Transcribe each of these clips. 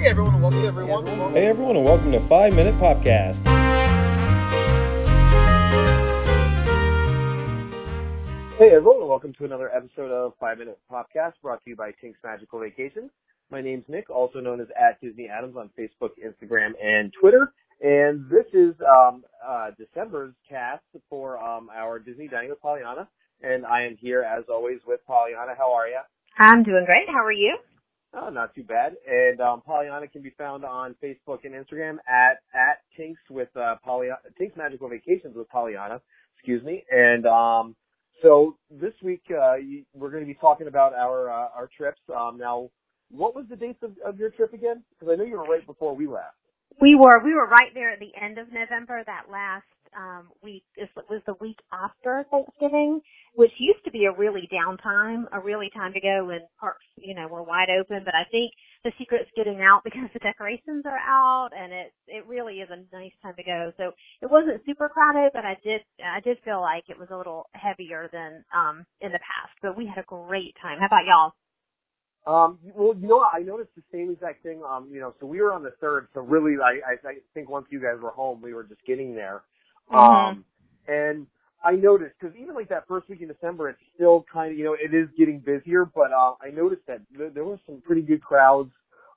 Hey everyone, and welcome. Hey everyone. Hey everyone, and welcome to Five Minute Popcast. Hey everyone, and welcome to another episode of Five Minute Popcast brought to you by Tink's Magical Vacations. My name's Nick, also known as at Disney Adams on Facebook, Instagram, and Twitter. And this is um, uh, December's cast for um, our Disney Dining with Pollyanna. And I am here as always with Pollyanna. How are you? I'm doing great. How are you? Oh, not too bad. And um, Pollyanna can be found on Facebook and Instagram at at Tinks with uh, Pollyanna, Tinks Magical Vacations with Pollyanna. Excuse me. And um, so this week uh, we're going to be talking about our uh, our trips. Um, now, what was the dates of, of your trip again? Because I know you were right before we left. We were we were right there at the end of November. That last um, week was the week after Thanksgiving, which used to be a really downtime, a really time to go when parks you know were wide open. But I think the secret's getting out because the decorations are out, and it it really is a nice time to go. So it wasn't super crowded, but I did I did feel like it was a little heavier than um in the past. But we had a great time. How about y'all? Um, well, you know what? I noticed the same exact thing. Um, you know, so we were on the third, so really, I, I, I think once you guys were home, we were just getting there. Mm-hmm. Um, and I noticed because even like that first week in December, it's still kind of, you know, it is getting busier. But uh, I noticed that there, there were some pretty good crowds.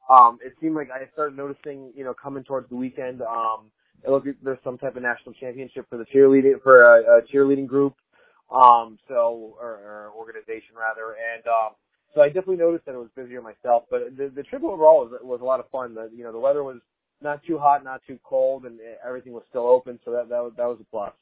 Um, it seemed like I started noticing, you know, coming towards the weekend. Um, it looked like there's some type of national championship for the cheerleading for a, a cheerleading group. Um, so or, or organization rather, and um, so I definitely noticed that it was busier myself. But the, the trip overall was was a lot of fun. The you know the weather was not too hot, not too cold, and everything was still open. So that that that was a plus.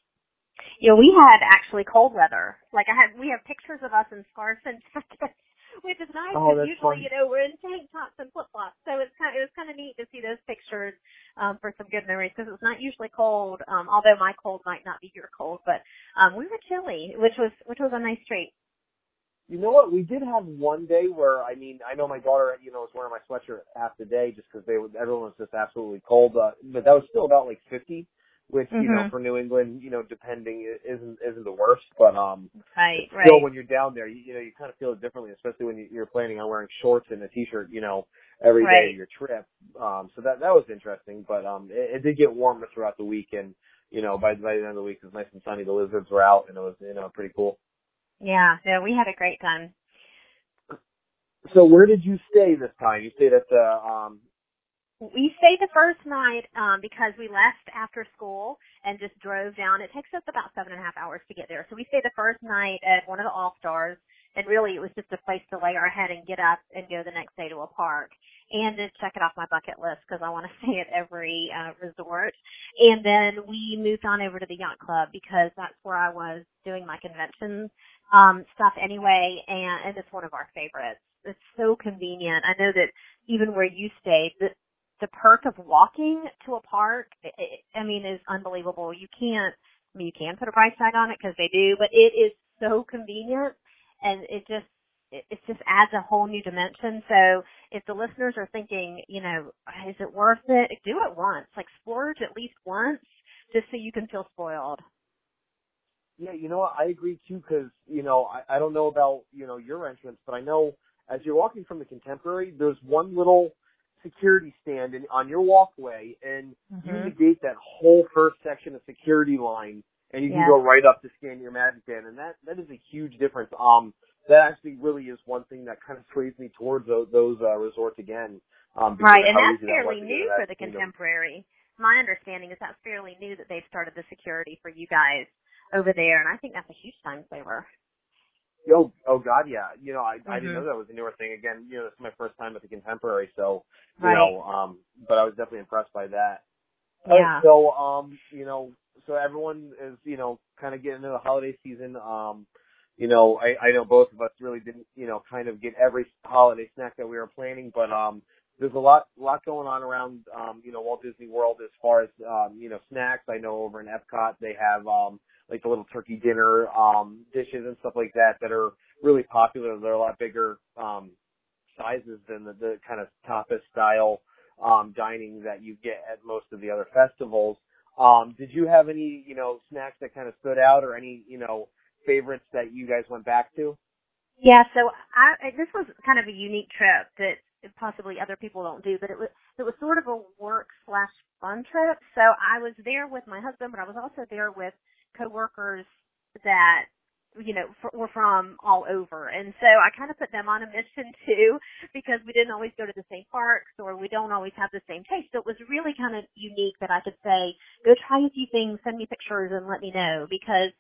You know, we had actually cold weather. Like I had, we have pictures of us in scarves and jackets, which is nice Oh, because that's usually, fun. you know, we're in tank tops and flip flops. So it's kind, of, it was kind of neat to see those pictures um, for some good memories because it's not usually cold. Um, although my cold might not be your cold, but um, we were chilly, which was which was a nice treat. You know what? We did have one day where I mean I know my daughter you know was wearing my sweatshirt half the day just because they were everyone was just absolutely cold. Uh, but that was still about like 50, which you know Mhm. for New England you know depending isn't isn't the worst. But um Right, still right. when you're down there you, you know you kind of feel it differently, especially when you, you're planning on wearing shorts and a t-shirt you know every day Right. of your trip. Um so that that was interesting. But um it, it did get warmer throughout the week and you know by by the end of the week it was nice and sunny. The lizards were out and it was you know pretty cool. Yeah, yeah, we had a great time. So where did you stay this time? You stayed at the um We stayed the first night um, because we left after school and just drove down. It takes us about seven and a half hours to get there. So we stayed the first night at one of the All Stars, and really it was just a place to lay our head and get up and go the next day to a park and to check it off my bucket list because I want to stay at every uh, resort. And then we moved on over to the Yacht Club because that's where I was doing my convention um, stuff anyway, and, and it's one of our favorites. It's so convenient. I know that even where you stayed, the, the perk of walking to a park, i i I mean, is unbelievable. You can't, I mean, you can put a price tag on it because they do, but it is so convenient and it just, it, it just adds a whole new dimension. So if the listeners are thinking, you know, is it worth it? Do it once, like splurge at least once just so you can feel spoiled. Yeah, you know what? I agree too because you know I, I don't know about you know your entrance, but I know as you're walking from the Contemporary, there's one little security stand in, on your walkway, and you Mhm. negate that whole first section of security line, and you can go right up to scan your magic band, and that that is a huge difference. Um, that actually really is one thing that kind of sways me towards those, those uh, resorts again. Um, Right, and that's easy that fairly new that for the contemporary. My understanding is that's fairly new that they've started the security for you guys over there, and I think that's a huge time saver. Oh, oh God, yeah. You know, I I didn't know that was a newer thing. Again, you know, this is my first time at the Contemporary, so you Right. know, um, but I was definitely impressed by that. Yeah. So um, you know, so everyone is you know kind of getting into the holiday season. Um, you know, I I know both of us really didn't you know kind of get every holiday snack that we were planning, but um, there's a lot lot going on around um, you know Walt Disney World as far as um, you know snacks. I know over in Epcot they have um like the little turkey dinner um dishes and stuff like that that are really popular. They're a lot bigger um sizes than the, the kind of tapas style um dining that you get at most of the other festivals. Um did you have any, you know, snacks that kind of stood out or any, you know, favorites that you guys went back to? Yeah, so I, this was kind of a unique trip that possibly other people don't do, but it was it was sort of a work slash fun trip. So I was there with my husband, but I was also there with coworkers that you know f- were from all over, and so I kind of put them on a mission too because we didn't always go to the same parks or we don't always have the same taste. So it was really kind of unique that I could say, go try a few things, send me pictures, and let me know because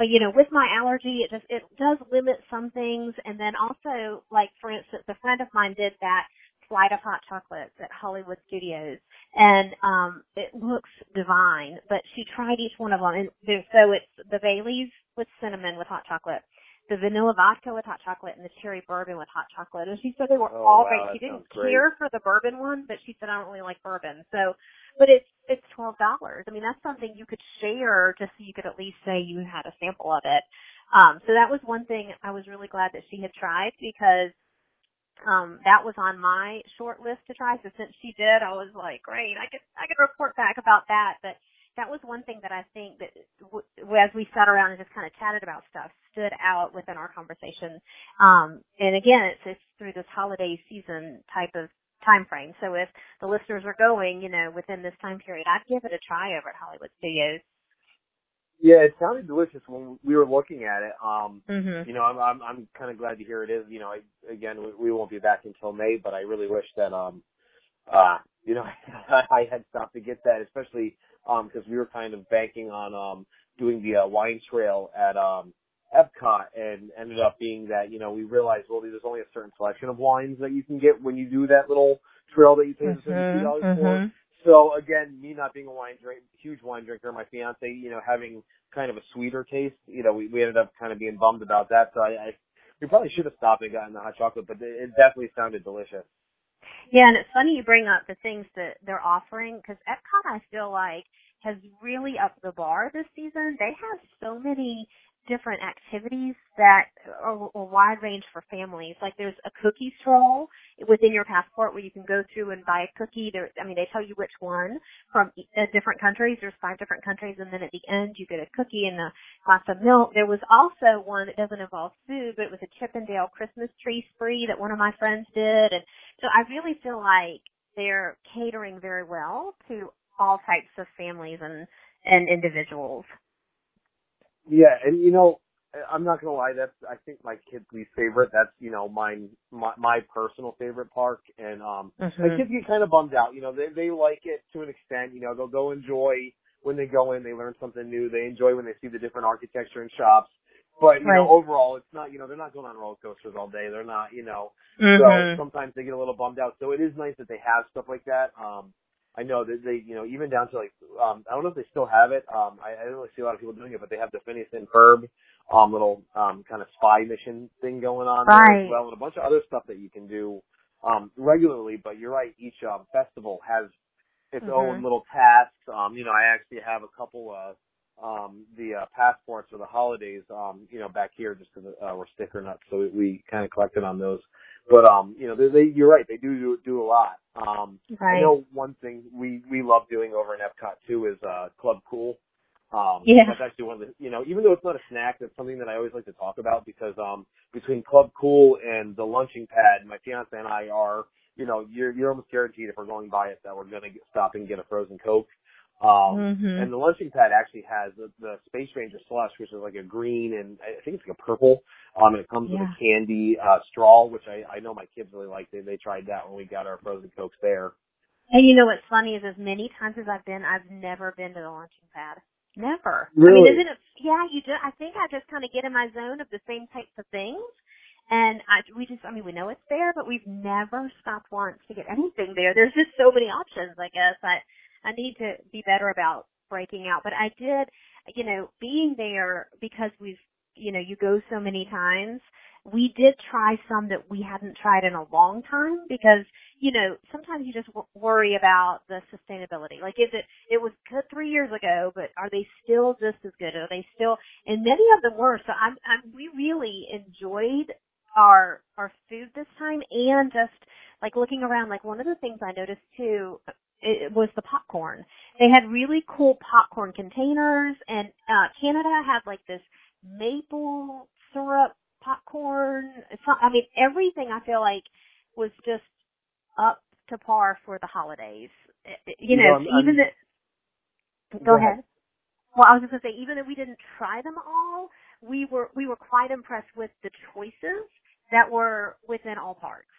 uh, you know, with my allergy, it just, it does limit some things. And then also, like, for instance, a friend of mine did that flight of hot chocolates at Hollywood Studios and, um, it looks divine, but she tried each one of them. And so it's the Bailey's with cinnamon with hot chocolate, the vanilla vodka with hot chocolate, and the cherry bourbon with hot chocolate. And she said they were Oh, all wow, great. She didn't care for the bourbon one, but she said I don't really like bourbon. So, but it's it's twelve dollars. I mean, that's something you could share just so you could at least say you had a sample of it. Um, so that was one thing I was really glad that she had tried because um that was on my short list to try. So since she did, I was like, great, I could I could report back about that. But that was one thing that I think that w- as we sat around and just kind of chatted about stuff stood out within our conversation. Um, and again, it's, it's through this holiday season type of time frame. So if the listeners are going, you know, within this time period, I'd give it a try over at Hollywood Studios. Yeah, it sounded delicious when we were looking at it. Um, Mhm. you know, I'm I'm I'm kind of glad to hear it is. You know, I, again, we, we won't be back until May, but I really wish that um, uh, you know, I had stopped to get that, especially um, because we were kind of banking on um doing the uh, wine trail at um Epcot, and ended up being that you know we realized well there's only a certain selection of wines that you can get when you do that little trail that you pay the fifty dollars for. So again, me not being a wine drink, huge wine drinker, my fiance, you know, having kind of a sweeter taste, you know, we, we ended up kind of being bummed about that. So I, I we probably should have stopped and gotten the hot chocolate, but it definitely sounded delicious. Yeah, and it's funny you bring up the things that they're offering because Epcot, I feel like, has really upped the bar this season. They have so many different activities that are a wide range for families. Like there's a cookie stroll within your passport where you can go through and buy a cookie. There, I mean, they tell you which one from uh, different countries. There's five different countries, and then at the end you get a cookie and a glass of milk. There was also one that doesn't involve food, but it was a Chip 'n' Dale Christmas tree spree that one of my friends did, and so I really feel like they're catering very well to all types of families and and individuals. Yeah, and you know, I'm not gonna lie, that's I think my kid's least favorite. That's you know mine, my, my personal favorite park, and um, my Mhm. kids get kind of bummed out. You know, they they like it to an extent. You know, they'll go enjoy when they go in. They learn something new. They enjoy when they see the different architecture and shops. But you Right. know, overall, it's not. You know, they're not going on roller coasters all day. They're not. You know, Mhm. so sometimes they get a little bummed out. So it is nice that they have stuff like that. Um, I know that they, you know, even down to like, um, I don't know if they still have it. Um, I, I don't really see a lot of people doing it, but they have the Phineas and Ferb, um, little, um, kind of spy mission thing going on there Right. as well, and a bunch of other stuff that you can do, um, regularly. But you're right, each, um, festival has its Mhm. own little tasks. Um, you know, I actually have a couple, of um, the uh, passports for the holidays, um, you know, back here just because uh, we're sticker nuts, so we, we kind of collected on those. But um, you know, they, they you're right, they do do, do a lot. Um, I know one thing we we love doing over in Epcot too is uh Club Cool. Um, Yeah. that's actually one of the you know even though it's not a snack, that's something that I always like to talk about because um between Club Cool and the lunching pad, my fiance and I are you know you're you're almost guaranteed if we're going by it that we're gonna stop and get a frozen Coke. Um, Mhm. and the lunching pad actually has the, the Space Ranger slush, which is like a green and I think it's like a purple. Um, and it comes with a candy uh, straw, which I, I know my kids really like. They they tried that when we got our frozen cokes there. And you know what's funny is as many times as I've been, I've never been to the launching pad. Never. I Really? mean, isn't it? Yeah, you do. I think I just kind of get in my zone of the same types of things, and I we just. I mean, we know it's there, but we've never stopped once to get anything there. There's just so many options. I guess I I need to be better about breaking out. But I did, you know, being there because we've, you know, you go so many times. We did try some that we hadn't tried in a long time because you know, sometimes you just w- worry about the sustainability. Like, is it, it was good three years ago, but are they still just as good? Are they still, and many of them were. So I'm, I'm, we really enjoyed our, our food this time and just like looking around, like one of the things I noticed too, it was the popcorn. They had really cool popcorn containers and, uh, Canada had like this maple syrup popcorn. I mean, everything I feel like was just up to par for the holidays. You know, You know, I'm- even the, go, ahead. ahead. Well, I was just gonna say, even though we didn't try them all, we were we were quite impressed with the choices that were within all parks.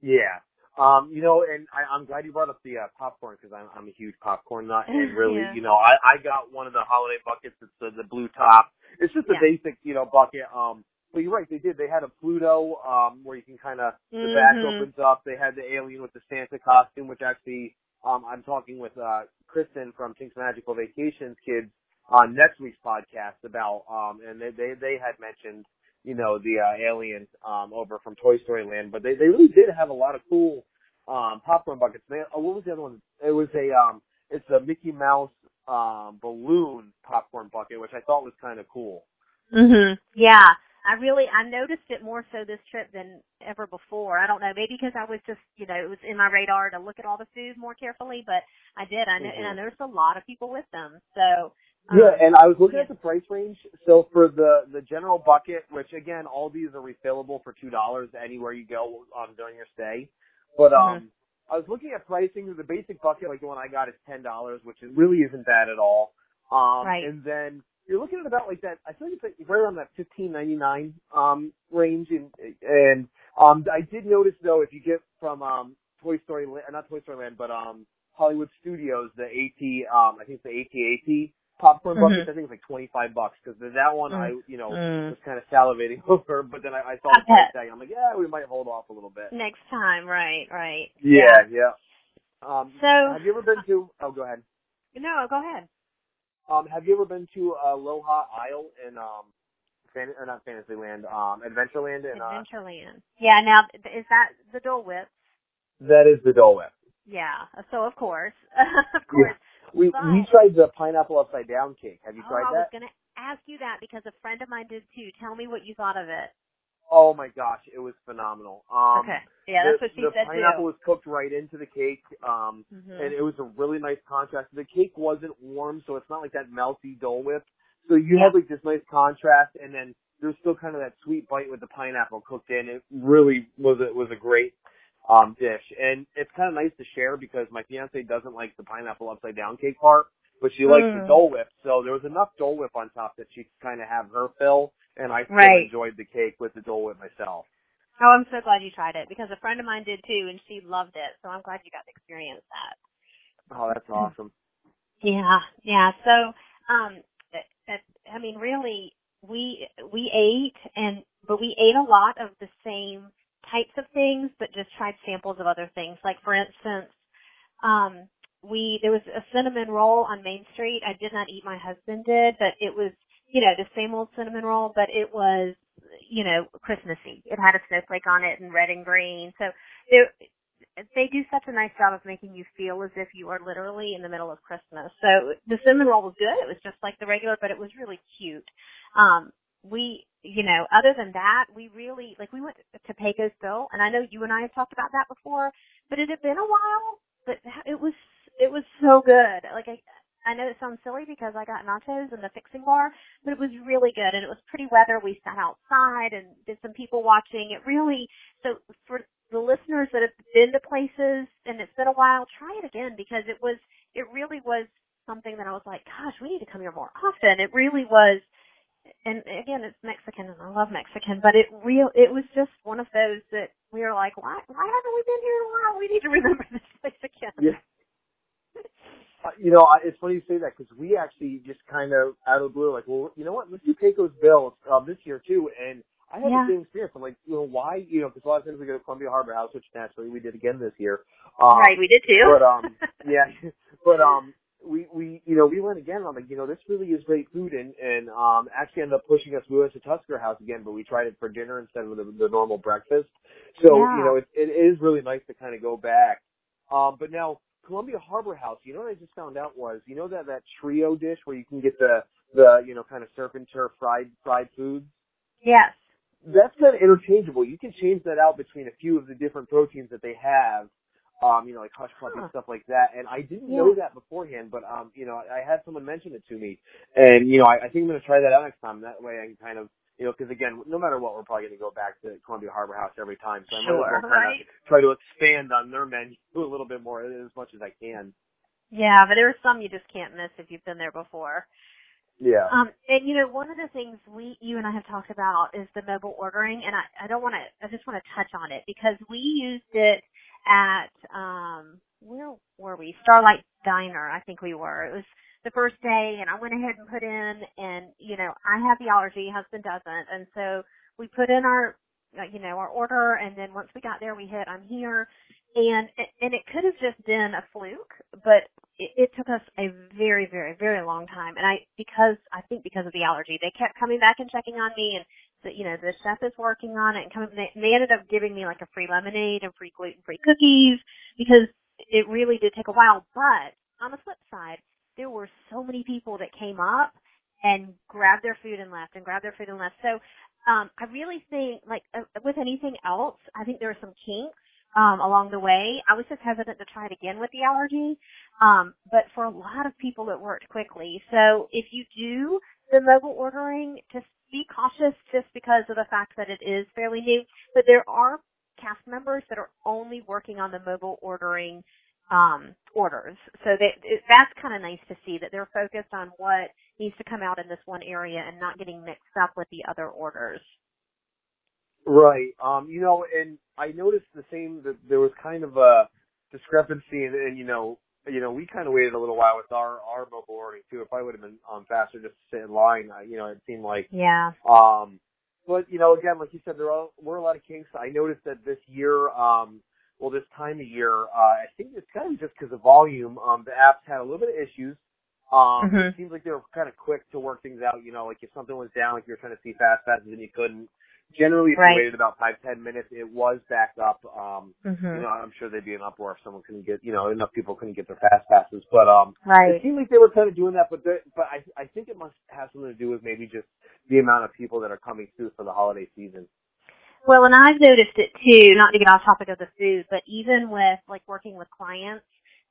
Yeah. Um, you know, and I, I'm glad you brought up the uh, popcorn because I'm, I'm a huge popcorn nut, and really, Yeah. you know, I, I got one of the holiday buckets. It's the, the blue top. It's just a Yeah. basic, you know, bucket. Um, but you're right, they did. They had a Pluto, um, where you can kind of the back Mhm. opens up. They had the alien with the Santa costume, which actually, um, I'm talking with uh Kristen from Tink's Magical Vacations kids on next week's podcast about, um, and they they they had mentioned you know, the uh, alien um, over from Toy Story Land. But they they really did have a lot of cool um, popcorn buckets. They, oh, what was the other one? It was a um, it's a Mickey Mouse um, balloon popcorn bucket, which I thought was kind of cool. Mhm. Yeah. I really I noticed it more so this trip than ever before. I don't know, maybe because I was just you know it was in my radar to look at all the food more carefully, but I did. I know, and I Mhm. noticed a lot of people with them. So Yeah, and I was looking at the price range. So for the the general bucket, which again, all these are refillable for two dollars anywhere you go um, during your stay. But um, Mhm. I was looking at pricing. The basic bucket, like the one I got, is ten dollars, which is, really isn't bad at all. Um, Right. And then you're looking at about like that. I feel like it's like right around that fifteen ninety nine um range. And and um, I did notice though, if you get from um Toy Story, La- not Toy Story Land, but um Hollywood Studios, the AT, um, I think it's the AT-AT popcorn Mhm. buckets. I think it's like twenty five bucks because that one I you know Mm. was kind of salivating over, but then I, I saw I the price bet. tag. I'm like, yeah, we might hold off a little bit. next time, right, right. Yeah, yeah. Um, So have you ever been to? Oh, go ahead. no, go ahead. Um, have you ever been to Aloha Isle in um, Fan- or not Fantasyland, um, Adventureland in uh, Adventureland. Yeah. Now, is that the Dole Whip? that is the Dole Whip. Yeah. So of course, of course. We But- we tried the pineapple upside down cake. Have you oh, tried I was gonna ask you that because a friend of mine did too. Tell me what you thought of it. Oh my gosh, it was phenomenal. Um, okay. Yeah, the, that's what she the said The pineapple too. was cooked right into the cake, um, Mhm. and it was a really nice contrast. The cake wasn't warm, so it's not like that melty Dole Whip. So you Yeah. have like this nice contrast, and then there's still kind of that sweet bite with the pineapple cooked in. It really was a, was a great um, dish, and it's kind of nice to share because my fiance doesn't like the pineapple upside down cake part, but she likes the Mm. Dole Whip. So there was enough Dole Whip on top that she could kind of have her fill, and I still Right. enjoyed the cake with the Dole Whip myself. Oh, I'm so glad you tried it because a friend of mine did too, and she loved it. So I'm glad you got to experience that. Oh, that's awesome. Yeah, yeah. So, um, I mean, really, we we ate and but we ate a lot of the same types of things, but just tried samples of other things. Like for instance, um, we there was a cinnamon roll on Main Street. I did not eat. My husband did, but it was you know the same old cinnamon roll, but it was you know Christmassy. It had a snowflake on it and red and green. So there they do such a nice job of making you feel as if you are literally in the middle of Christmas. So the cinnamon roll was good. It was just like the regular, but it was really cute. Um, we, you know, other than that, we really, like we went to Pecos Bill and I know you and I have talked about that before, but it had been a while, but it was, it was so good. Like I, I know it sounds silly because I got nachos in the fixing bar, but it was really good and it was pretty weather. We sat outside and did some people watching. It really, so for the listeners that have been to places and it's been a while, try it again because it was, it really was something that I was like, gosh, we need to come here more often. It really was, and again, it's Mexican and I love Mexican, but it real, it was just one of those that we were like, why, why haven't we been here in a while? We need to remember this place again. Yeah. Uh, you know, I- it's funny you say that because we actually just kind of out of the blue, like, well, you know what? Let's do Pecos Bill um, this year too. And I had Yeah. the same experience. I'm like, you know, why? You know, because a lot of times we go to Columbia Harbor House, which naturally we did again this year. Um, right, we did too. But um, yeah, but um, we we you know we went again. I'm like, you know, this really is great food, and and um, actually ended up pushing us. We went to Tusker House again, but we tried it for dinner instead of the, the normal breakfast. So Yeah. you know, it it is really nice to kind of go back. Um, but now Columbia Harbor House, you know what I just found out was, you know that that trio dish where you can get the the you know kind of surf and turf fried fried foods. yes. That's kind of interchangeable. You can change that out between a few of the different proteins that they have. Um, you know, like hush puppy Huh. stuff like that. And I didn't Yeah. know that beforehand, but um, you know, I, had someone mention it to me, and you know, I, I think I'm gonna try that out next time. That way, I can kind of you know, because again, no matter what, we're probably going to go back to Columbia Harbor House every time. So I Sure, might as well kind right? try to expand on their menu a little bit more as much as I can. Yeah, but there are some you just can't miss if you've been there before. Yeah. Um, and you know, one of the things we, you and I have talked about is the mobile ordering, and I, I don't want to, I just want to touch on it because we used it at, um, where were we? Starlight Diner, I think we were. It was the first day, and I went ahead and put in, and you know, I have the allergy, husband doesn't, and so we put in our, uh, you know, our order, and then once we got there, we hit, I'm here, and and it could have just been a fluke, but it, it took us a very, very, very long time. And I, because, I think because of the allergy, they kept coming back and checking on me and, the, you know, the chef is working on it and coming, they, they ended up giving me like a free lemonade and free gluten-free cookies because it really did take a while. But on the flip side, there were so many people that came up and grabbed their food and left and grabbed their food and left. So, um, I really think, like, uh, with anything else, I think there are some kinks um, along the way. I was just hesitant to try it again with the allergy. Um, but for a lot of people, it worked quickly. So if you do the mobile ordering, just be cautious just because of the fact that it is fairly new. But there are cast members that are only working on the mobile ordering um, orders. So that, it, that's kind of nice to see that they're focused on what needs to come out in this one area and not getting mixed up with the other orders. Right. Um, you know, and I noticed the same that there was kind of a discrepancy and, and you know, you know, we kind of waited a little while with our our mobile ordering too. It probably would have been um faster just to sit in line. I, you know, it seemed like Yeah. um but you know, again, like you said, there are, were a lot of kinks. I noticed that this year, um, well, this time of year, uh, I think it's kind of just because of volume. Um, the apps had a little bit of issues. Um, Mhm. it seems like they were kind of quick to work things out. You know, like if something was down, like you were trying to see fast passes and you couldn't. Generally, if Right. you waited about five ten minutes, it was back up. Um, Mhm. you know, I'm sure they'd be an uproar if someone couldn't get, you know, enough people couldn't get their fast passes. But um, it Right. seemed like they were kind of doing that, but but I I think it must have something to do with maybe just the amount of people that are coming through for the holiday season. Well, and I've noticed it too, not to get off topic of the food, but even with like working with clients,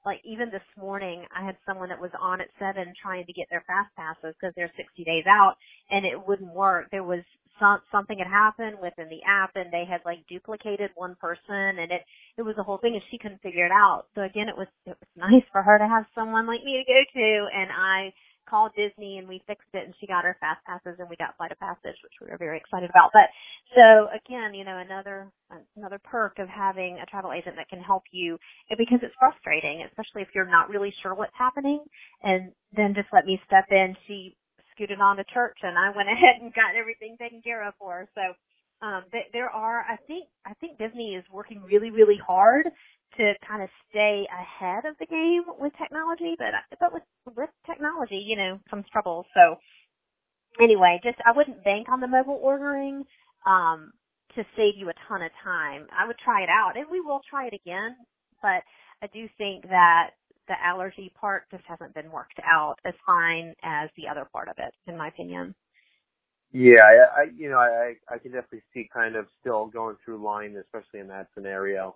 like even this morning I had someone that was on at seven trying to get their fast passes because they're 60 days out and it wouldn't work. There was some, something had happened within the app and they had like duplicated one person and it, it was a whole thing and she couldn't figure it out. So again, it was, it was nice for her to have someone like me to go to and I called Disney and we fixed it and she got her fast passes and we got flight of passage, which we were very excited about. But so again, you know, another another perk of having a travel agent that can help you because it's frustrating, especially if you're not really sure what's happening. And then just let me step in. She scooted on to church and I went ahead and got everything taken care of for her. So um th- there are I think I think Disney is working really really hard to kind of stay ahead of the game with technology, but but with with technology, you know, comes trouble. So anyway, just I wouldn't bank on the mobile ordering um to save you a ton of time. I would try it out and we will try it again, but I do think that the allergy part just hasn't been worked out as fine as the other part of it, in my opinion. Yeah, I, I you know, I I can definitely see kind of still going through line, especially in that scenario.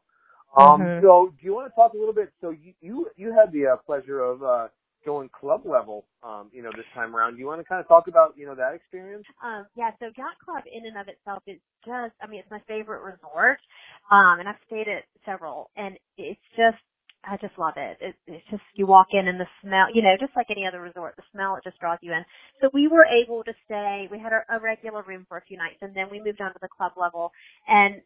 Um, Mhm. so do you want to talk a little bit? So you you you had the uh, pleasure of uh going club level, um, you know, this time around. You want to kind of talk about you know that experience? Um, yeah, so Yacht Club in and of itself is just, I mean, it's my favorite resort. Um, and I've stayed at several and it's just, I just love it. it. It's just, you walk in and the smell, you know, just like any other resort, the smell, it just draws you in. So we were able to stay, we had a, a regular room for a few nights and then we moved on to the club level and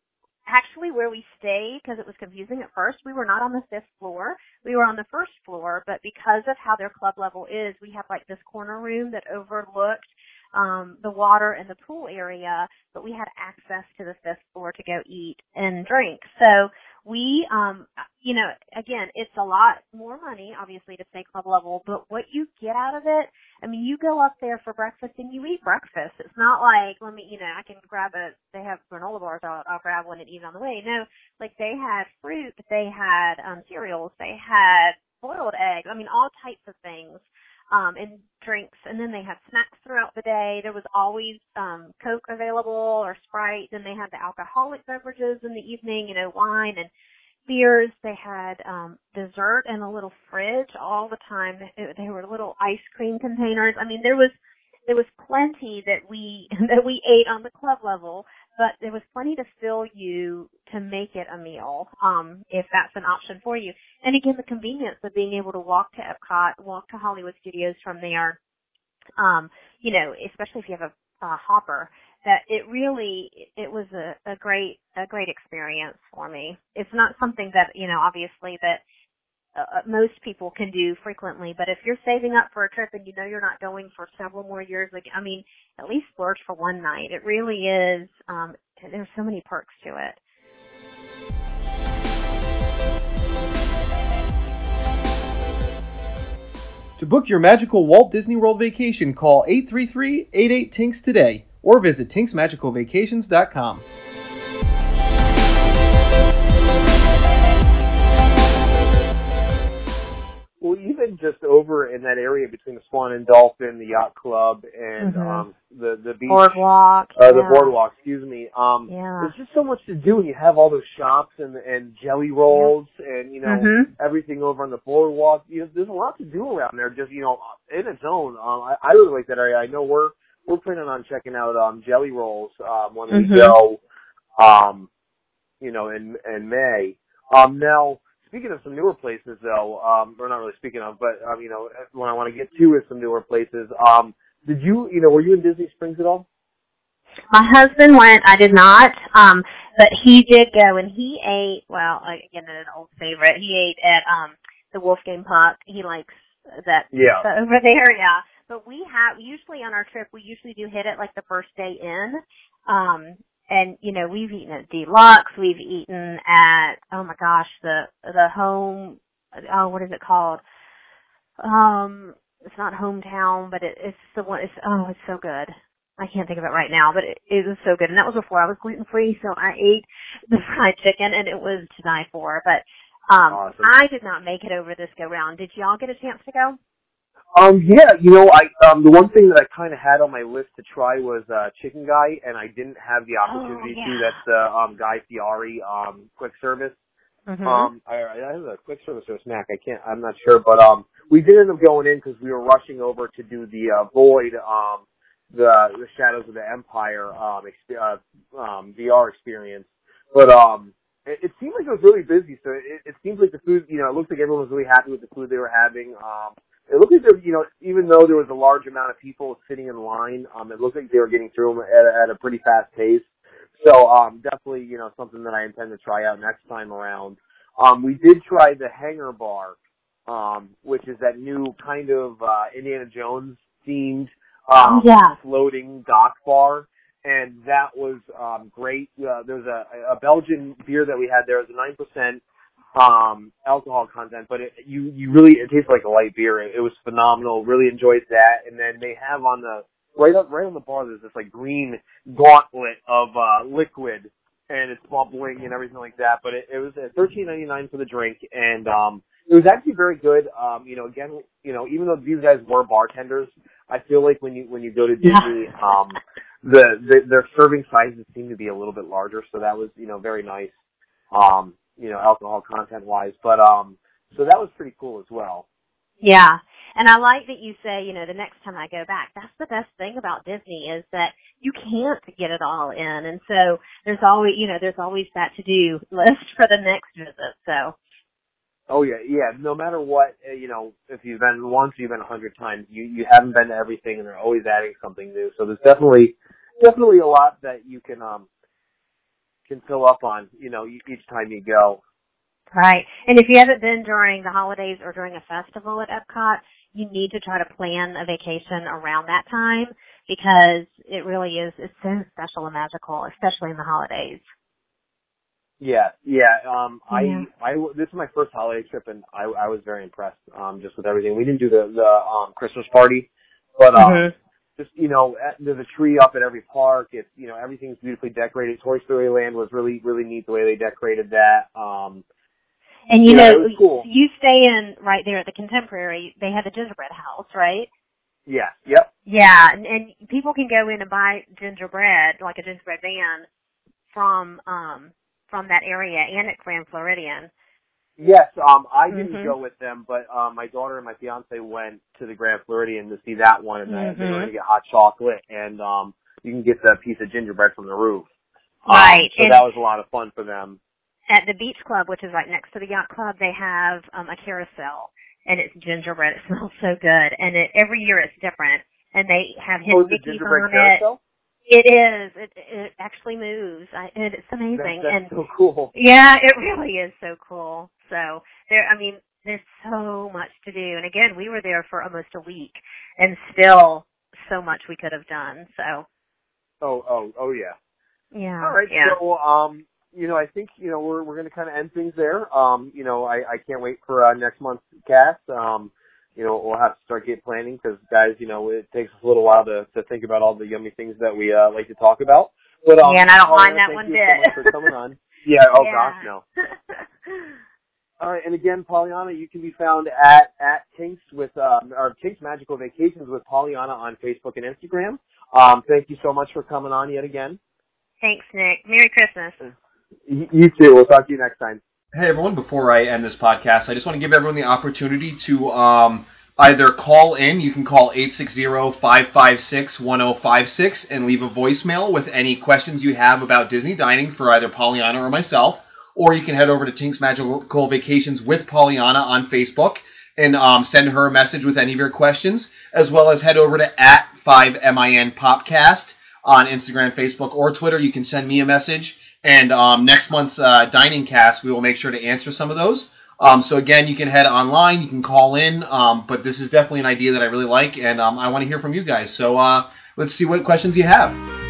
actually where we stayed, because it was confusing at first, we were not on the fifth floor. We were on the first floor, but because of how their club level is, we have like this corner room that overlooked um the water and the pool area, but we had access to the fifth floor to go eat and drink. So we um you know, again, it's a lot more money obviously to stay club level, but what you get out of it, I mean, you go up there for breakfast and you eat breakfast. It's not like let me, you know, I can grab a they have granola bars, I'll, I'll grab one and eat on the way. No, like they had fruit, they had um cereals, they had boiled eggs. I mean, all types of things um, and drinks. And then they had snacks throughout the day. There was always um, Coke available or Sprite. Then they had the alcoholic beverages in the evening, you know, wine and beers. They had um, dessert and a little fridge all the time. They, they were little ice cream containers. I mean, there was there was plenty that we that we ate on the club level, but there was plenty to fill you to make it a meal, um, if that's an option for you. And again, the convenience of being able to walk to Epcot, walk to Hollywood Studios from there, um, you know, especially if you have a, a hopper, that it really it was a, a great a great experience for me. It's not something that you know obviously that uh, uh, most people can do frequently, but if you're saving up for a trip and you know you're not going for several more years, like I mean, at least splurge for one night. It really is. Um, there's so many perks to it. To book your magical Walt Disney World vacation, call 833-88-TINKS today or visit tinksmagicalvacations.com. Well, even just over in that area between the Swan and Dolphin, the yacht club, and Mhm. um the the beach Boardwalk. uh, the boardwalk, excuse me. Um Yeah. there's just so much to do and you have all those shops and and jelly rolls and you know Mhm. everything over on the boardwalk. You know, there's a lot to do around there just, you know, in its own. Um I, I really like that area. I know we're we're planning on checking out um jelly rolls um when we Mhm. go um you know in in May. Um now speaking of some newer places though, um or not really speaking of, but um you know when I want to get to is some newer places. Um did you you know were you in Disney Springs at all? My husband went. I did not. Um, but he did go, and he ate. Well, again, an old favorite. He ate at um the Wolfgang Puck. He likes that Yeah. over there. Yeah. But we have usually on our trip, we usually do hit it like the first day in. Um, and you know, we've eaten at D-Luxe. We've eaten at oh my gosh, the the home. Oh, what is it called? Um, it's not hometown, but it, it's the one. It's oh, it's so good. I can't think of it right now, but it, it was so good. And that was before I was gluten free, so I ate the fried chicken, and it was to die for. But um, Awesome. I did not make it over this go round. Did y'all get a chance to go? Um, yeah, you know, I um the one thing that I kind of had on my list to try was uh Chicken Guy, and I didn't have the opportunity Oh, to. That's the um Guy Fieri um quick service. Mm-hmm. Um, I, I have a quick service or a snack. I can't. I'm not sure, but um, we did end up going in because we were rushing over to do the uh, Void um the the Shadows of the Empire um exp- uh, um VR experience, but um. It, it seemed like it was really busy, so it, it seems like the food, you know, it looks like everyone was really happy with the food they were having. Um, it looked like there, you know, even though there was a large amount of people sitting in line, um, it looked like they were getting through them at, a- at a pretty fast pace. So, um, definitely, you know, something that I intend to try out next time around. Um, we did try the Hangar Bar, um, which is that new kind of uh, Indiana Jones themed um, Yeah. floating dock bar, and that was um, great. Uh, there was a, a Belgian beer that we had there. It was a nine percent um alcohol content but it you you really it tastes like a light beer. It, it was phenomenal. Really enjoyed that. And then they have on the right up right on the bar there's this like green gauntlet of uh liquid and it's bubbling and everything like that. But it, it was at thirteen ninety nine for the drink and um it was actually very good. Um you know again you know even though these guys were bartenders i feel like when you when you go to Yeah. disney um the, the their serving sizes seem to be a little bit larger. So that was you know very nice. Um you know, alcohol content wise. But um so that was pretty cool as well. Yeah. And I like that you say, you know, the next time I go back, that's the best thing about Disney is that you can't get it all in. And so there's always, you know, there's always that to do list for the next visit. So, Oh yeah, yeah. No matter what, uh, you know, if you've been once, you've been a hundred times. You you haven't been to everything, and they're always adding something new. So there's definitely definitely a lot that you can um can fill up on. You know, each time you go. right. And if you haven't been during the holidays or during a festival at Epcot, you need to try to plan a vacation around that time because it really is, it's so special and magical, especially in the holidays. Yeah, yeah. Um, Yeah. I, I, this is my first holiday trip, and I, I was very impressed. Um, just with everything. We didn't do the the um Christmas party, but um, Mhm. Just you know, there's a tree up at every park. It's you know, everything's beautifully decorated. Toy Story Land was really really neat the way they decorated that. Um, And you it know, cool. you stay in right there at the Contemporary. They have the gingerbread house, right? yeah, yep, Yeah, and, and people can go in and buy gingerbread, like a gingerbread van, from um from that area and at Grand Floridian. Yes, um, I didn't Mhm. go with them, but um, my daughter and my fiance went to the Grand Floridian to see that one, and they- they were Mhm. going to get hot chocolate, and um, you can get the piece of gingerbread from the roof. Um, Right, so and- that was a lot of fun for them. At the beach club, which is right next to the yacht club, they have um, a carousel, and it's gingerbread. It smells so good, and it, every year it's different. And they have hidden Oh, Mickeys on carousel. it. It is. It, it actually moves, I, and it's That, amazing. that's and so cool. Yeah, it really is so cool. So there, I mean, there's so much to do. And again, we were there for almost a week and still so much we could have done. So Oh, oh, oh, yeah. yeah. All right. Yeah. So, um, you know, I think you know we're we're going to kind of end things there. Um, you know, I I can't wait for uh, next month's cast. Um, you know, we'll have to start get planning because guys, you know, it takes us a little while to to think about all the yummy things that we uh like to talk about. But um, Yeah, and I don't mind that one bit. So for coming on. Yeah. Oh Yeah. gosh, no. All right, and again, Pollyanna, you can be found at at Tinks with um, or Tinks Magical Vacations with Pollyanna on Facebook and Instagram. Um, thank you so much for coming on yet again. Thanks, Nick. Merry Christmas. You too. We'll talk to you next time. Hey everyone, before I end this podcast, I just want to give everyone the opportunity to um, either call in, you can call 860-556-1056 and leave a voicemail with any questions you have about Disney dining for either Pollyanna or myself, or you can head over to Tink's Magical Vacations with Pollyanna on Facebook and um, send her a message with any of your questions, as well as head over to at 5MIN Popcast on Instagram, Facebook, or Twitter. You can send me a message. And um, next month's uh, dining cast, we will make sure to answer some of those. Um, so again, you can head online, you can call in, um, but this is definitely an idea that I really like, and um, I want to hear from you guys. So uh, let's see what questions you have.